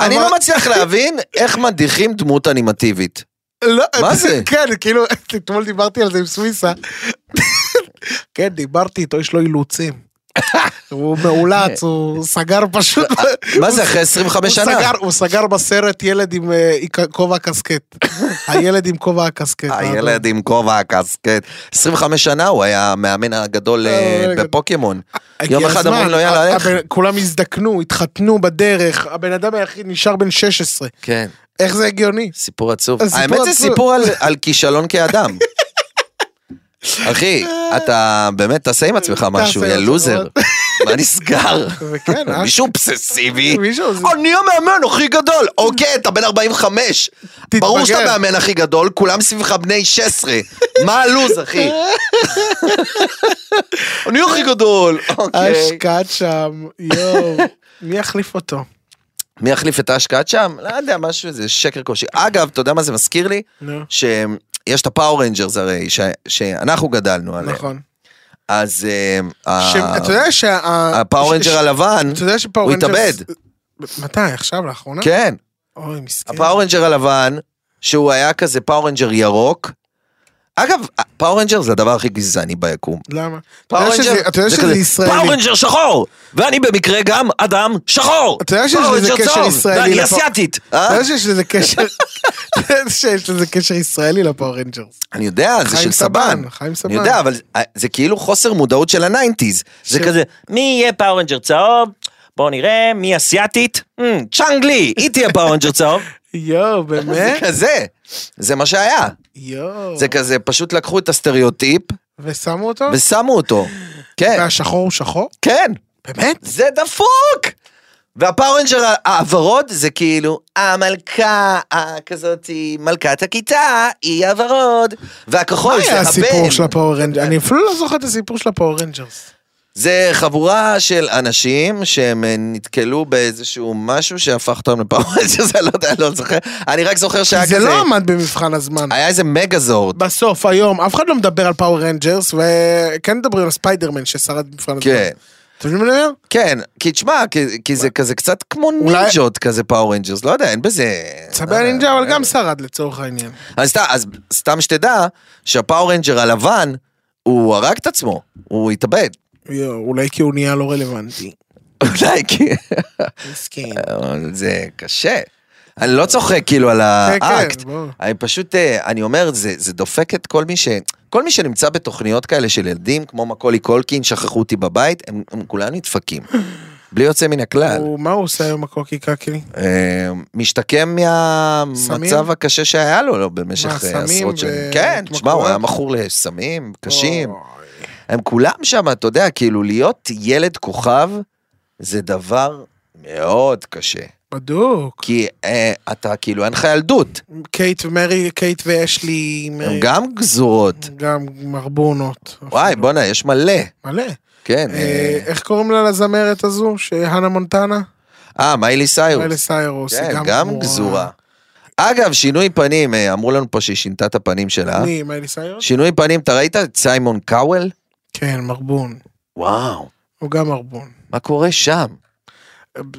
אני לא מצליח להבין איך מדיחים דמות אנימטיבית. לא, מה זה? כן, כאילו, אתמול דיברתי על זה עם סוויסה. כן, דיברתי איתו, יש לו אילוצים. הוא מאולץ, הוא סגר פשוט. מה זה, אחרי 25 הוא שנה? הוא סגר בסרט ילד עם אה, כובע קסקט. הילד עם כובע הקסקט. הילד עם כובע הקסקט. 25 שנה הוא היה המאמן הגדול אה. בפוקימון. יום אחד אמרו לו יאללה, לך. הבן- כולם הזדקנו, התחתנו בדרך, הבן אדם היחיד נשאר בן 16. כן, איך זה הגיוני? סיפור עצוב. האמת זה. סיפור על כישלון כאדם. אחי, אתה באמת תעשה עם עצמך משהו, יא לוזר. מה נסגר? אה? מישהו אובססיבי? זה- אני המאמן הכי גדול. אוקיי, אתה בן 45. ברור שאתה המאמן הכי גדול, כולם סביבך בני 16. מה הלו"ז, אחי? אני הכי גדול. אוקיי. השקעת שם, יואו. מי יחליף אותו? מי יחליף את ההשקעת שם? לא יודע, משהו, איזה שקר כלשהו. אגב, אתה יודע מה זה מזכיר לי? נו. יש את הפאור רנג'רס הרי, ש- שאנחנו גדלנו עליהם. נכון. אז אה, אתה יודע שה... הפאור ש- רנג'ר הלבן, הוא. התאבד. מתי? עכשיו? לאחרונה? כן, אוי, מסכן. הפאור רנג'ר הלבן, שהוא היה כזה פאור רנג'ר ירוק. אגב, פאור רנג'ר זה הדבר הכי גזעני ביקום. למה? פאור רנג'ר אתה יודע זה שזה ישראלי. פאור רנג'ר שחור! ואני במקרה גם אדם שחור! אתה יודע שיש פאור לזה רנג'ר קשר ישראלי ואני אסיאתית! אתה אה? יודע שיש לזה קשר... שיש לזה קשר ישראלי לפאור רנג'רס. אני יודע, זה של סבן. חיים סבן. אני יודע, אבל זה- זה כאילו חוסר מודעות של ה nineties. זה כזה, מי יהיה פאור רנג'ר צהוב? בואו נראה, מי אסיאתית? "אמ, צ'אנג לי, היא תהיה פאור רנג'ר צהוב. יואו, זה באמת? כזה, זה מה שהיה. יואו. זה כזה, פשוט לקחו את הסטריאוטיפ ושמו אותו? ושמו אותו. כן, והשחור הוא שחור? כן, באמת? זה דפוק! והפאור רנג'ר הוורוד זה כאילו המלכה הכזאת, מלכת הכיתה, היא הוורוד, והכחול מה זה היה הבן. הסיפור של הפאור רנג'רס? אני אפילו לא זוכר את הסיפור של הפאור רנג'רס. זה חבורה של אנשים שהם אה, נתקלו באיזשהו משהו שהפך אותם רנג'רס, אני לא יודע, לא זוכר. אני רק זוכר שהיה זה כזה, לא עמד במבחן הזמן. היה איזה מגזורד. בסוף, היום, אף אחד לא מדבר על פאור רנג'רס, וכן מדברים על ספיידרמן ששרד במבחן הזמן. כן. אתה מבין מה אני אומר? כן, כי תשמע, כי, זה כזה קצת כמו נינג'ות כזה פאור רנג'רס, לא יודע, אין בזה... צבי הנינג'ה אבל גם שרד לצורך העניין. אז, סתם- אז סתם שתדע שהפאור רנג'ר הלבן, הוא הרג את עצמו, הוא התאבד. יואו, אולי כי הוא נהיה לא רלוונטי. אולי כי... מסכן. אבל זה קשה. אני לא צוחק כאילו על כן, כן, האקט. אני פשוט, אה, אני אומר, זה, זה דופק את כל מי ש... כל מי שנמצא בתוכניות כאלה של ילדים, כמו מקולי קולקין, שכחו אותי בבית, הם, הם כולם נדפקים. בלי יוצא מן הכלל. הוא- מה הוא עושה היום הקוקי קקי? אה, משתקם מהמצב הקשה שהיה לו, לו במשך אה, עשרות שנים. כן, תשמע, הוא? היה מכור לסמים קשים. הם כולם שם, אתה יודע, כאילו להיות ילד כוכב זה דבר מאוד קשה. בדוק. כי אה, אתה כאילו אין לך ילדות, קייט ומרי, קייט ואשלי. הם מרי- גם גזורות. גם מרבונות. וואי. בואנה, יש מלא. מלא. כן. אה, אה, איך קוראים לה לזמרת הזו? האנה מונטנה? אה, מיילי סיירוס. מיילי סיירוס. כן, גם גזורה. אגב, שינוי פנים, אה, אמרו לנו פה שהיא שינתה את הפנים שלה. מי, מיילי סיירוס? שינוי פנים, אתה ראית את סיימון קאוול? כן, מרבון. וואו, הוא גם מרבון. מה קורה שם?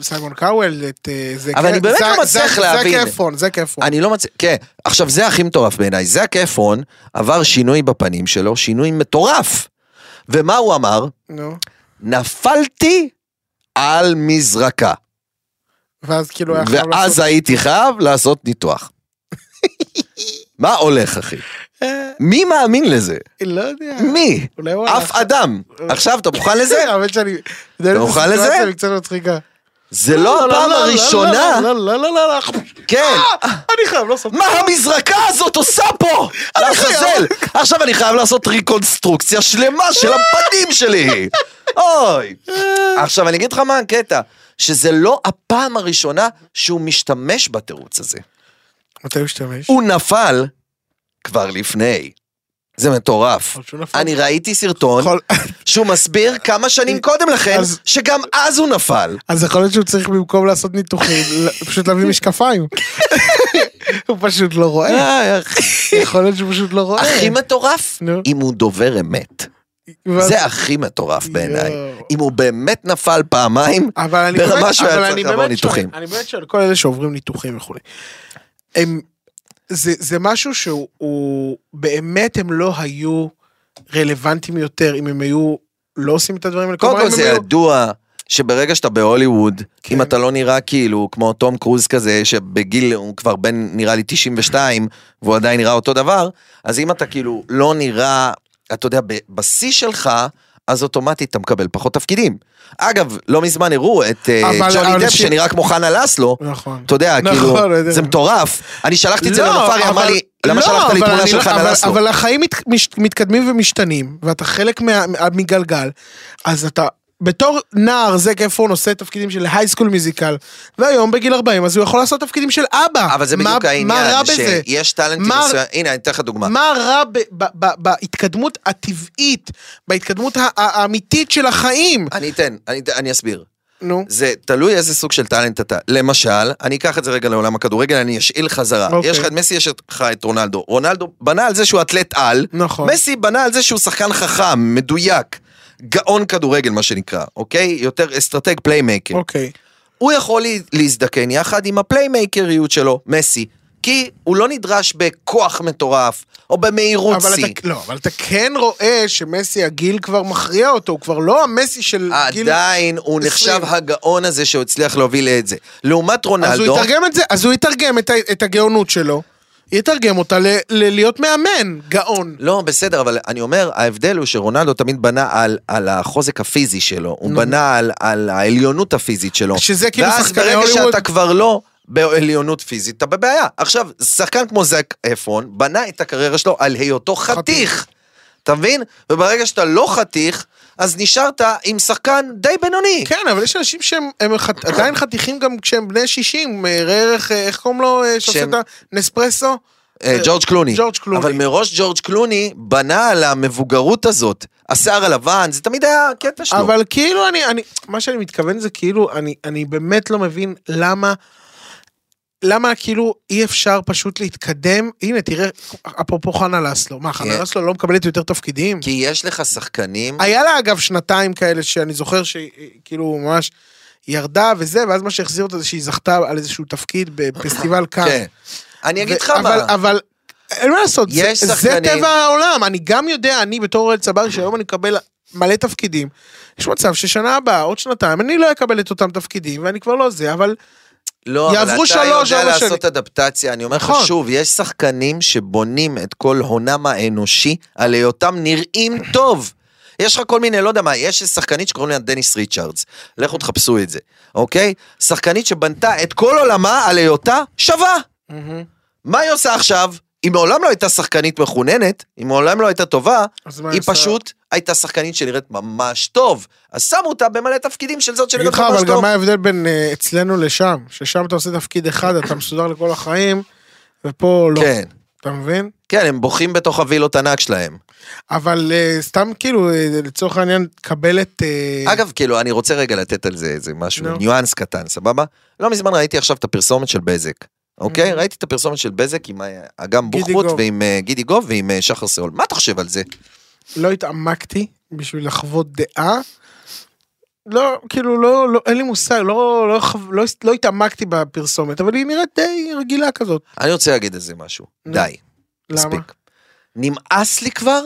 סיימון קאוול, את אה, זה... אבל אני באמת זה- לא מצליח זה- להבין. זה כיפון, זה כיפון. אני לא מצליח, כן, עכשיו זה הכי מטורף בעיניי, זאק אפרון עבר שינוי בפנים שלו, שינוי מטורף. ומה הוא אמר? נו. נפלתי על מזרקה. ואז כאילו היה חייב ואז לעשות... הייתי חייב לעשות ניתוח. מה הולך, אחי? אה, מי מאמין לזה? לא יודע. מי? אף אדם. עכשיו, אתה מוכן לזה? האמת שאני... אתה מוכן לזה? סיטואציה קצת מצחיקה. זה לא הפעם לא, הראשונה. לא, לא, לא, לא, לא. כן. אני חייב לעשות... מה המזרקה הזאת עושה פה? לעזאזל. עכשיו אני חייב לעשות ריקונסטרוקציה שלמה של הפנים שלי. אוי. עכשיו אני אגיד לך מה הקטע, שזה לא הפעם הראשונה שהוא משתמש בתירוץ הזה. מתי הוא השתמש? הוא נפל כבר לפני. זה מטורף. אני ראיתי סרטון שהוא מסביר כמה שנים קודם לכן, שגם אז הוא נפל. אז יכול להיות שהוא צריך במקום לעשות ניתוחים, פשוט להביא משקפיים. הוא פשוט לא רואה. אחי. יכול להיות שהוא פשוט לא רואה. הכי מטורף. אם הוא דובר אמת. זה הכי מטורף בעיניי. אם הוא באמת נפל פעמיים, ברמה שהוא היה צריך לעבור ניתוחים. אני באמת שואל, כל אלה שעוברים ניתוחים וכולי. הם, זה, זה משהו שהוא הוא- באמת הם לא היו רלוונטיים יותר אם הם היו לא עושים את הדברים האלה. קודם כל זה הם היו- ידוע שברגע שאתה בהוליווד, כן. אם אתה לא נראה כאילו כמו תום קרוז כזה, שבגיל הוא כבר בן נראה לי 92, והוא עדיין נראה אותו דבר, אז אם אתה כאילו לא נראה, אתה יודע, בשיא שלך, אז אוטומטית אתה מקבל פחות תפקידים. אגב, לא מזמן הראו את אה, ג'וני דפ שנראה כמו חנה לסלו, נכון. אתה יודע, נכון, כאילו. זה מטורף. אני שלחתי את זה לא, לנופר, היא אמרה אבל- לי, למה לא, שלחת לי תמונה של חנה לסלו? אבל החיים מתקדמים ומשתנים, ואתה חלק מה- מגלגל, אז אתה... בתור נער זק אפרון עושה תפקידים של הייסקול מיזיקל, והיום בגיל 40 אז הוא יכול לעשות תפקידים של אבא. אבל זה בדיוק העניין, מה רע בזה? שיש טאלנטים מסוימים, הנה, אני אתן לך דוגמה. מה רע ב- ב- ב- בהתקדמות הטבעית, בהתקדמות האמיתית של החיים? אני אתן, אני, אני אסביר. נו. זה תלוי איזה סוג של טאלנט אתה. למשל, אני אקח את זה רגע לעולם הכדורגל, אני אשאיל חזרה. אוקיי. יש לך את מסי, יש לך את רונלדו. רונלדו בנה על זה שהוא אתלט על. נכון. מסי בנה על זה שהוא שחקן חכם, מדויק. גאון כדורגל, מה שנקרא, אוקיי? יותר אסטרטג פליימייקר. אוקיי. הוא יכול לה- להזדקן יחד עם הפליימייקריות שלו, מסי. כי הוא לא נדרש בכוח מטורף, או במהירות אבל שיא. אתה, לא, אבל אתה כן רואה שמסי הגיל כבר מכריע אותו, הוא כבר לא המסי של גיל... עדיין הוא 20. נחשב הגאון הזה שהוא הצליח להוביל את זה. לעומת אז הוא רונלדו, יתרגם את זה, אז הוא יתרגם את, ה- את הגאונות שלו, יתרגם אותה ל, ל, להיות מאמן, גאון. לא, בסדר, אבל אני אומר, ההבדל הוא שרונלדו תמיד בנה על, על החוזק הפיזי שלו, הוא נו. בנה על, על העליונות הפיזית שלו. שזה כאילו ואז שחקני ברגע הוליווד- שאתה כבר לא בעליונות פיזית, אתה בבעיה. עכשיו, שחקן כמו זק אפרון בנה את הקריירה שלו על היותו חתיך. אתה מבין? וברגע שאתה לא חתיך, אז נשארת עם שחקן די בינוני. כן, אבל יש אנשים שהם חת, עדיין חתיכים גם כשהם בני 60, אה, ראה ערך, אה, איך קוראים לו, אה, שעושה את הנספרסו? אה, ג'ורג' קלוני. ג'ורג' קלוני. אבל מראש ג'ורג' קלוני בנה על המבוגרות הזאת. השיער הלבן, זה תמיד היה הקטע שלו. אבל כאילו אני, אני, מה שאני מתכוון זה כאילו, אני, אני באמת לא מבין למה, למה כאילו אי אפשר פשוט להתקדם, הנה תראה, אפרופו חנה לסלו, מה חנה. לסלו לא מקבלת יותר תפקידים? כי יש לך שחקנים... היה לה אגב שנתיים כאלה שאני זוכר שכאילו ממש ירדה וזה, ואז מה שהחזיר אותה זה שהיא זכתה על איזשהו תפקיד בפסטיבל כאן. כן. אני אגיד לך מה, אבל אין מה לעשות, זה, יש זה שחקנים- טבע העולם, אני גם יודע, אני בתור אוהד צברי, שהיום אני מקבל מלא תפקידים, יש מצב ששנה הבאה, עוד שנתיים, אני לא אקבל את אותם תפקידים, ואני כבר לא זה, אבל לא, אבל אתה יודע לעשות שנים. אדפטציה, אני אומר לך נכון. שוב, יש שחקנים שבונים את כל הונם האנושי על היותם נראים טוב. יש לך כל מיני, לא יודע מה, יש שחקנית שקוראים לה דניס ריצ'רדס, לכו תחפשו את זה, אוקיי? שחקנית שבנתה את כל עולמה על היותה שווה. מה היא עושה עכשיו? היא מעולם לא הייתה שחקנית מחוננת, היא מעולם לא הייתה טובה, היא עושה? פשוט הייתה שחקנית שנראית ממש טוב. אז שמו אותה במלא תפקידים של זאת שנראית ממש אבל גם טוב. מה ההבדל בין אה, אצלנו לשם, ששם אתה עושה תפקיד אחד, אתה מסודר לכל החיים, ופה לא, כן, אתה מבין? כן, הם בוכים בתוך הווילות ענק שלהם. אבל אה, סתם כאילו, אה, לצורך העניין, קבל את... אה, אגב, כאילו, אני רוצה רגע לתת על זה איזה משהו, נו. ניואנס קטן, סבבה? לא מזמן ראיתי עכשיו את הפרסומת של בזק. אוקיי? ראיתי את הפרסומת של בזק עם אה, אגם בוחבוט גוב. ועם אה, גידי גוב ועם אה, שחר סאול. מה אתה חושב על זה? לא התעמקתי בשביל לחוות דעה. לא, כאילו, לא, לא, אין לי מושג, לא, לא, חו- לא, לא התעמקתי בפרסומת, אבל היא נראית די רגילה כזאת. אני רוצה להגיד איזה משהו. נו. די, למה? מספיק. נמאס לי כבר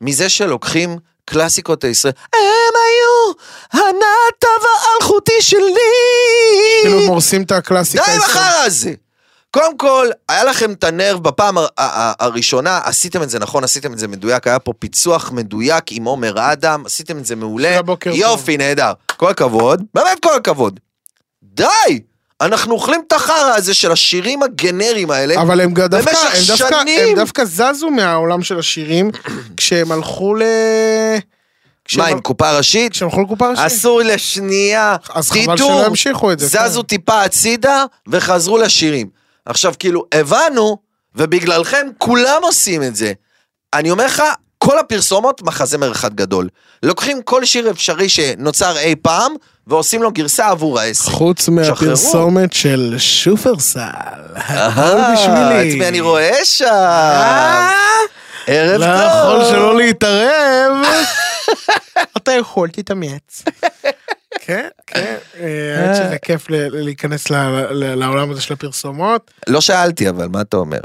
מזה שלוקחים קלאסיקות הישראל. הם היו הנתב האלחוטי שלי. כאילו, הם הורסים את הקלאסיקה. די הישראלית. החרא הזה. קודם כל, היה לכם את הנרב בפעם הר- ה- ה- הראשונה, עשיתם את זה נכון, עשיתם את זה מדויק, היה פה פיצוח מדויק עם עומר אדם, עשיתם את זה מעולה. תודה, בוקר טוב. יופי, נהדר. כל הכבוד, באמת כל הכבוד. די! אנחנו אוכלים את החרא הזה של השירים הגנריים האלה. אבל הם דווקא, במשך הם דווקא, שנים. הם דווקא זזו מהעולם של השירים, כשהם הלכו ל... כשהם מה, עם הל- קופה ראשית? כשהם הלכו לקופה ראשית. אסור לשנייה. אז חבל. שלא ימשיכו את זה. כן. זזו טיפה הצידה וחזרו לשירים. עכשיו כאילו הבנו ובגללכם כולם עושים את זה. אני אומר לך כל הפרסומות מחזמר אחד גדול. לוקחים כל שיר אפשרי שנוצר אי פעם ועושים לו גרסה עבור העסק. חוץ מהפרסומת של שופרסל. הכל בשבילי. את מי אני רואה שם? ערב לא טוב. יכול שלא להתערב. אתה יכול, תתאמץ. כן, כן, אה, האמת שזה כיף להיכנס ל- ל- לעולם הזה של הפרסומות. לא שאלתי אבל מה אתה אומר?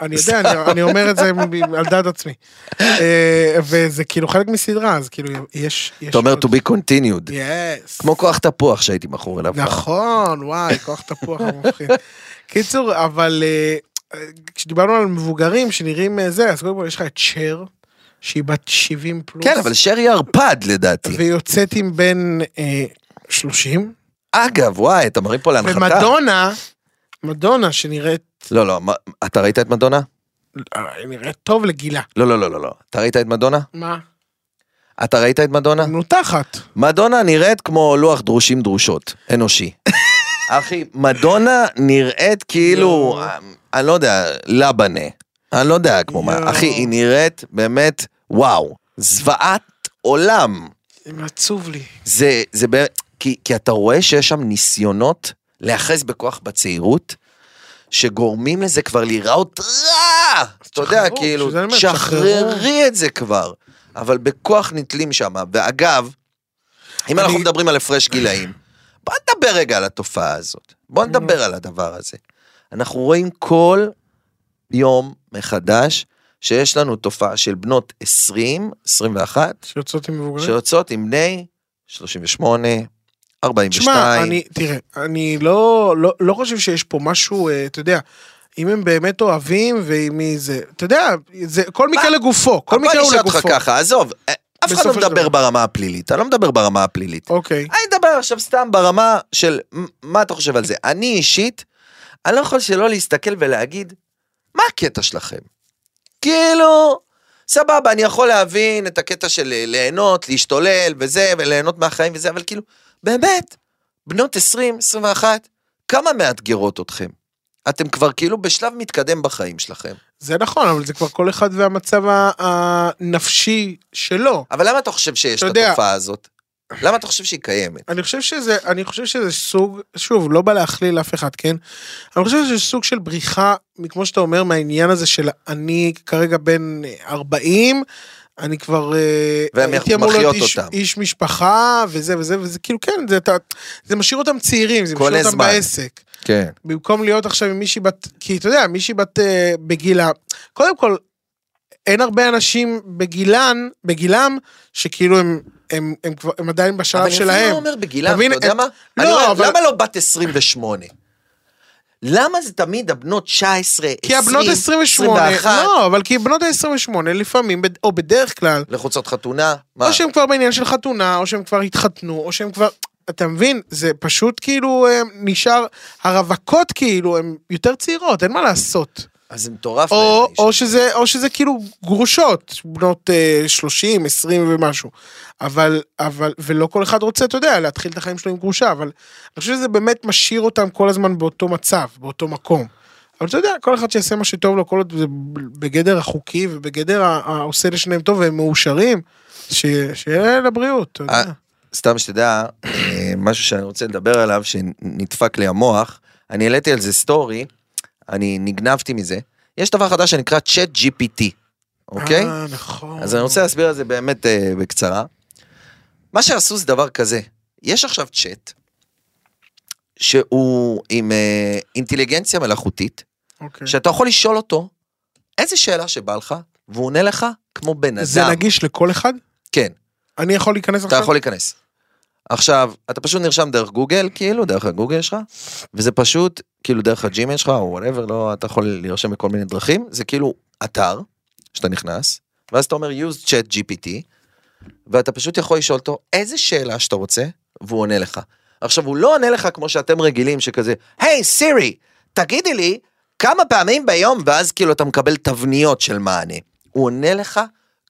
אני יודע, אני- אני אומר את זה על דעת עצמי. אה, וזה כאילו חלק מסדרה, אז כאילו יש... יש אתה אומר to be continued. Yes. כמו כוח תפוח שהייתי מכור אליו. נכון, וואי, כוח תפוח המפחיד. קיצור, אבל אה, כשדיברנו על מבוגרים שנראים אה, זה, אז קודם כל יש לך את שר, שהיא בת 70 פלוס. כן אבל שרי ערפד לדעתי. ויוצאת עם בן אה, 30. אגב וואי אתה מרים פה להנחתה. ומדונה, מדונה שנראית לא לא מה- אתה ראית את מדונה? אה, נראית טוב לגילה. לא לא לא לא לא. אתה ראית את מדונה? מה? אתה ראית את מדונה? מנותחת. מדונה נראית כמו לוח דרושים דרושות, אנושי. אחי, מדונה נראית כאילו, לא. אני לא יודע, לבנה. אני לא יודע כמו מה. אחי, היא נראית באמת, וואו, זוועת עולם. זה עצוב לי. זה, זה באמת, כי, כי אתה רואה שיש שם ניסיונות להיאחז בכוח בצעירות, שגורמים לזה כבר להיראות רע. אתה יודע, כאילו, שחררי את זה כבר. אבל בכוח נתלים שם. ואגב, אם אנחנו אני- מדברים על הפרש גילאים, בוא נדבר רגע על התופעה הזאת. בוא נדבר על הדבר הזה. אנחנו רואים כל יום מחדש שיש לנו תופעה של בנות 20, 21, שיוצאות עם מבוגרים. שיוצאות עם בני 38, 42. תשמע, אני, תראה, אני לא, לא, לא חושב שיש פה משהו, אה, אתה יודע, אם הם באמת אוהבים ואם זה, אתה יודע, זה כל מקרה לגופו, כל אבל מקרה אני הוא אשאל אותך לגופו. ככה, עזוב, אה, אף אחד לא מדבר דבר. ברמה הפלילית, אני לא מדבר ברמה הפלילית. אוקיי. אני מדבר עכשיו סתם ברמה של מה אתה חושב על זה. אני אישית, אני לא יכול שלא להסתכל ולהגיד, מה הקטע שלכם? כאילו, סבבה, אני יכול להבין את הקטע של אה, ליהנות, להשתולל וזה, וליהנות מהחיים וזה, אבל כאילו, באמת, בנות 20, 21, כמה מאתגרות אתכם? אתם כבר כאילו בשלב מתקדם בחיים שלכם. זה נכון, אבל זה כבר כל אחד והמצב הנפשי שלו. אבל למה אתה חושב שיש את יודע- התופעה הזאת? למה אתה חושב שהיא קיימת? אני חושב שזה, אני חושב שזה סוג, שוב, לא בא להכליל אף אחד, כן? אני חושב שזה סוג של בריחה, כמו שאתה אומר, מהעניין הזה של אני כרגע בן 40, אני כבר אה, הייתי אמור להיות איש, אותם. איש משפחה וזה וזה וזה כאילו כן זה, אתה, זה משאיר אותם צעירים זה משאיר אותם זמן. בעסק כן. במקום להיות עכשיו עם מישהי בת כי אתה יודע מישהי בת אה, בגילה קודם כל אין הרבה אנשים בגילן בגילם שכאילו הם הם הם הם עדיין בשלב אבל שלהם. אני אפילו לא אומר בגילם, אתה יודע הם- מה? לא, אני אומר, אבל- למה לא בת 28? למה זה תמיד הבנות 19, 20, כי הבנות 28, 21, לא, אבל כי בנות ה-28 לפעמים, או בדרך כלל, לחוצות חתונה? מה? או שהם כבר בעניין של חתונה, או שהם כבר התחתנו, או שהם כבר... אתה מבין? זה פשוט כאילו אה, נשאר, הרווקות כאילו הן יותר צעירות, אין מה לעשות. אז זה מטורף. או, או, שזה, או שזה כאילו גרושות, בנות אה, 30, 20 ומשהו. אבל, אבל, ולא כל אחד רוצה, אתה יודע, להתחיל את החיים שלו עם גרושה, אבל אני חושב שזה באמת משאיר אותם כל הזמן באותו מצב, באותו מקום. אבל אתה יודע, כל אחד שיעשה מה שטוב לו, כל עוד זה בגדר החוקי ובגדר העושה לשניהם טוב והם מאושרים, שיהיה לבריאות, אתה יודע. אה, סתם שתדע, אה, משהו שאני רוצה לדבר עליו, שנדפק לי המוח, אני העליתי על זה סטורי, אני נגנבתי מזה. יש דבר חדש שנקרא צ'אט GPT, אוקיי? אה, נכון. אז אני רוצה להסביר את זה באמת אה, בקצרה. מה שעשו זה דבר כזה, יש עכשיו צ'אט, שהוא עם אה, אינטליגנציה מלאכותית, אוקיי. שאתה יכול לשאול אותו איזה שאלה שבא לך, והוא עונה לך כמו בן אדם. זה נגיש לכל אחד? כן, אני יכול להיכנס אתה עכשיו? יכול להיכנס. עכשיו, אתה פשוט נרשם דרך גוגל, כאילו, דרך הגוגל שלך, וזה פשוט, כאילו, דרך הג'ימייל שלך, או whatever, לא, אתה יכול להירשם בכל מיני דרכים, זה כאילו אתר, שאתה נכנס, ואז אתה אומר use chat GPT, ואתה פשוט יכול לשאול אותו איזה שאלה שאתה רוצה, והוא עונה לך. עכשיו, הוא לא עונה לך כמו שאתם רגילים, שכזה, היי, סירי, תגידי לי, כמה פעמים ביום, ואז כאילו אתה מקבל תבניות של מענה. הוא עונה לך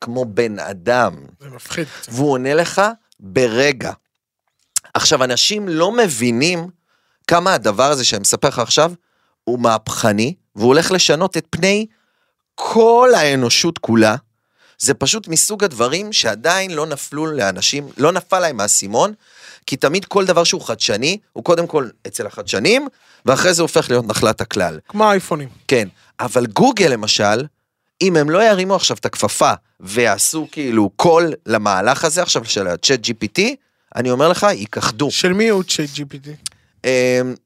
כמו בן אדם. זה מפחיד. והוא עונה לך ברגע. עכשיו, אנשים לא מבינים כמה הדבר הזה שאני מספר לך עכשיו הוא מהפכני, והוא הולך לשנות את פני כל האנושות כולה. זה פשוט מסוג הדברים שעדיין לא נפלו לאנשים, לא נפל להם האסימון, כי תמיד כל דבר שהוא חדשני, הוא קודם כל אצל החדשנים, ואחרי זה הופך להיות נחלת הכלל. כמו האייפונים. כן, אבל גוגל למשל, אם הם לא ירימו עכשיו את הכפפה ויעשו כאילו קול למהלך הזה עכשיו של הצ'אט GPT, אני אומר לך, ייכחדו. של מי הוא צ'אט GPT? אמ,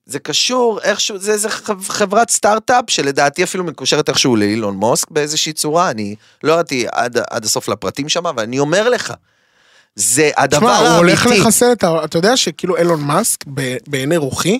זה קשור איכשהו, זה איזה חב- חברת סטארט-אפ שלדעתי אפילו מקושרת איכשהו לאילון מוסק באיזושהי צורה, אני לא ירדתי עד, עד הסוף לפרטים שם, אבל אני אומר לך, זה הדבר תשמע, הוא הולך האמיתי. לחסל את ה... אתה יודע שכאילו אילון מאסק, ב- בעיני רוחי,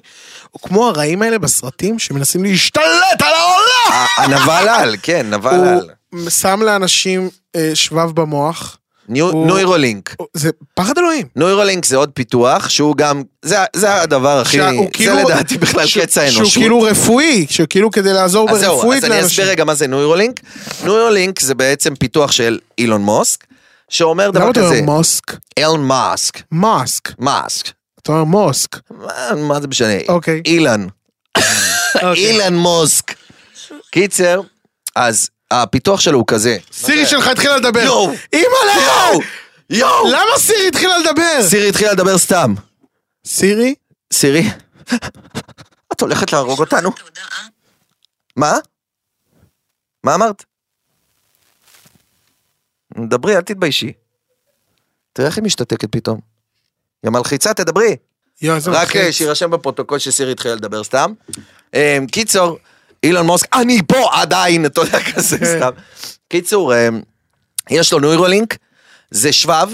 הוא כמו הרעים האלה בסרטים שמנסים להשתלט על העולם! הנבל על, כן, נבל הוא על. שם לאנשים אה, שבב במוח. נוירולינק. זה פחד אלוהים. נוירולינק זה עוד פיתוח שהוא גם, זה, זה הדבר הכי, זה כאילו- לדעתי בכלל קץ האנושות. שהוא כאילו רפואי, שהוא כאילו כדי לעזור אז זהו, ברפואית אז אני לאנשים. אסביר רגע מה זה נוירולינק. נוירולינק זה בעצם פיתוח של אילון מוסק, שאומר למה דבר אתה אומר כזה, מוסק? אילון מאסק, מאסק. מאסק, אתה אומר מוסק. מה, מה זה משנה, אוקיי. אילן, אוקיי. אילן מוסק. קיצר, אז הפיתוח שלו הוא כזה. סירי שלך התחילה לדבר. יואו. אימא'לה! יואו! יואו! למה סירי התחילה לדבר? סירי התחילה לדבר סתם. סירי? סירי, את הולכת להרוג אותנו? מה? מה אמרת? דברי, אל תתביישי. תראה איך היא משתתקת פתאום. יא מלחיצה, תדברי. יואו, איזה רק אה. שיירשם בפרוטוקול שסירי התחילה לדבר סתם. אה, קיצור, אילון מוסק, אני פה עדיין, אתה יודע, כזה כן. סתם. קיצור, אה, יש לו נוירולינק, זה שבב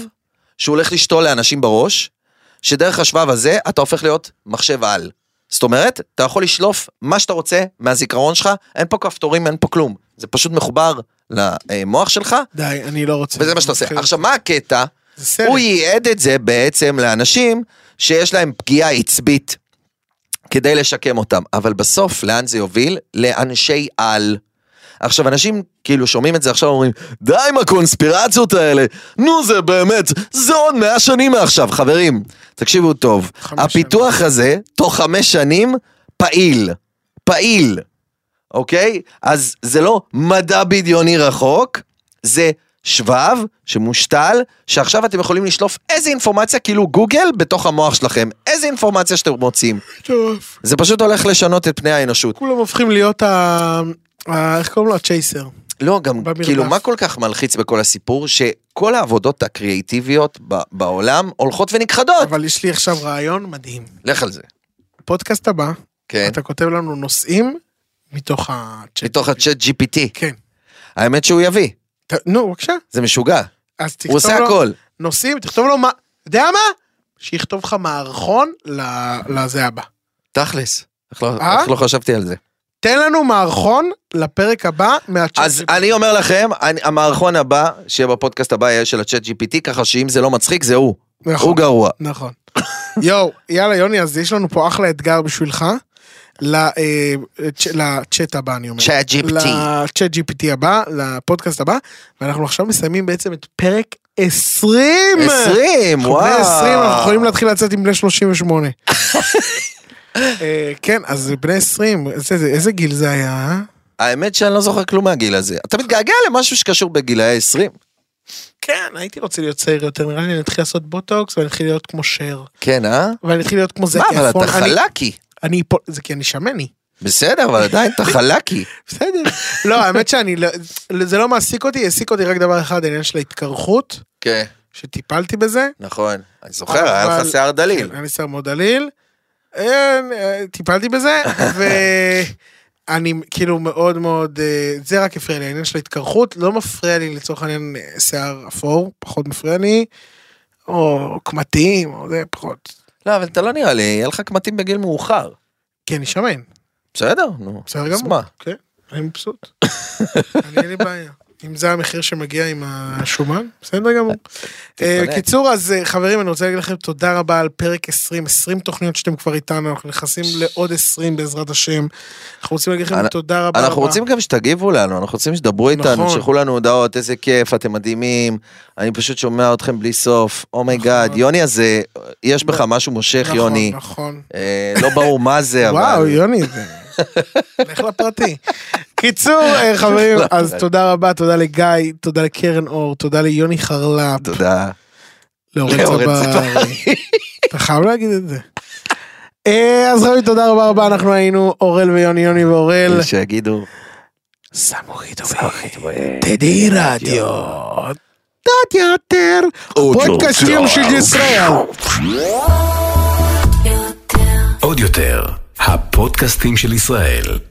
שהוא הולך לשתול לאנשים בראש, שדרך השבב הזה אתה הופך להיות מחשב על. זאת אומרת, אתה יכול לשלוף מה שאתה רוצה מהזיכרון שלך, אין פה כפתורים, אין פה כלום. זה פשוט מחובר למוח שלך, די, אני לא רוצה. וזה מה שאתה עושה. כן. עכשיו, מה הקטע? הוא ייעד את זה בעצם לאנשים שיש להם פגיעה עצבית כדי לשקם אותם, אבל בסוף לאן זה יוביל? לאנשי על. עכשיו אנשים כאילו שומעים את זה עכשיו אומרים די עם הקונספירציות האלה. נו זה באמת זה עוד מאה שנים מעכשיו. חברים תקשיבו טוב. הפיתוח הזה תוך חמש שנים פעיל. פעיל. אוקיי? אז זה לא מדע בדיוני רחוק זה שבב שמושתל שעכשיו אתם יכולים לשלוף איזה אינפורמציה כאילו גוגל בתוך המוח שלכם איזה אינפורמציה שאתם טוב. זה פשוט הולך לשנות את פני האנושות כולם הופכים להיות ה... ה- איך קוראים לו? הצ'ייסר. לא, גם במרדף. כאילו, מה כל כך מלחיץ בכל הסיפור? שכל העבודות הקריאיטיביות ב- בעולם הולכות ונכחדות. אבל יש לי עכשיו רעיון מדהים. לך על זה. פודקאסט הבא, כן. אתה כותב לנו נושאים מתוך הצ'אט. מתוך הצ'אט GPT. כן. האמת שהוא יביא, נו, בבקשה. זה משוגע. אז תכתוב הוא עושה לו הכל. נושאים, תכתוב לו מה... יודע מה? שיכתוב לך מערכון לזה הבא. תכלס. איך לא- אה? לא חשבתי על זה? תן לנו מערכון לפרק הבא מהצ'אט. אז אני אומר לכם, אני- המערכון הבא, שיהיה בפודקאסט הבא, יהיה של הצ'אט GPT, ככה שאם זה לא מצחיק, זה הוא. נכון. הוא גרוע. נכון. יואו, יאללה יוני, אז יש לנו פה אחלה אתגר בשבילך. אה, לצ'אט הבא אני אומר. צ'אט GPT. לצ'אט GPT הבא, לפודקאסט הבא, ואנחנו עכשיו מסיימים בעצם את פרק 20. 20, אנחנו וואו. בני 20, אנחנו יכולים להתחיל לצאת עם בני 38. אה, כן, אז בני 20, איזה- גיל זה היה? אה? האמת שאני לא זוכר כלום מהגיל הזה. אתה מתגעגע למשהו שקשור בגילאי 20? כן, הייתי רוצה להיות צעיר יותר, נראה לי אני אתחיל לעשות בוטוקס ואני אתחיל להיות כמו שר. כן, אה? ואני אתחיל להיות כמו זק מה, אבל. אתה חלקי. אני פה, זה כי אני שמני. בסדר, אבל עדיין אתה חלקי. בסדר. לא, האמת שאני, לא- זה לא מעסיק אותי, העסיק אותי רק דבר אחד, העניין של ההתקרחות, כן. שטיפלתי בזה. נכון, אני זוכר, היה לך אבל- שיער דליל. כן, היה לי שיער מאוד דליל. אה, טיפלתי בזה, ואני כאילו מאוד מאוד, אה, זה רק הפריע לי, העניין של ההתקרחות, לא מפריע לי לצורך העניין אה, שיער אפור, פחות מפריע לי, או קמטים, או זה, פחות. לא, אבל אתה לא נראה לי, יהיה לך קמטים בגיל מאוחר. כי אני שמן, בסדר, נו. בסדר אז גמור. מה? כן, אני מבסוט. אני אין לי בעיה. אם זה המחיר שמגיע עם השומן, בסדר גמור. אה. קיצור, אז אה, חברים, אני רוצה להגיד לכם תודה רבה על פרק 20, 20 תוכניות שאתם כבר איתנו, אנחנו נכנסים לעוד 20 בעזרת השם. אנחנו רוצים להגיד לכם תודה רבה. אנחנו. רוצים גם שתגיבו לנו, אנחנו רוצים שתדברו איתנו, נכון. תשלחו לנו הודעות, איזה כיף, אתם מדהימים, אני פשוט שומע אתכם בלי סוף, oh my God, נכון. יוני הזה, יש בך משהו מושך, נכון, יוני, נכון. אה, לא ברור מה זה, אבל... וואו, יוני, זה... לך לפרטי. קיצור, אה, חברים, אז לפרטי. תודה רבה, תודה לגיא, תודה לקרן אור, תודה ליוני חרלפ, תודה. לאורן צברי. אתה חייב להגיד את זה. אה, אז חברים, תודה רבה רבה, אנחנו היינו אורל ויוני, יוני ואורל. שיגידו. שמו איתו תדי רדיו. קצת יותר. פודקאסטים של ישראל. עוד יותר, הפודקאסטים של ישראל.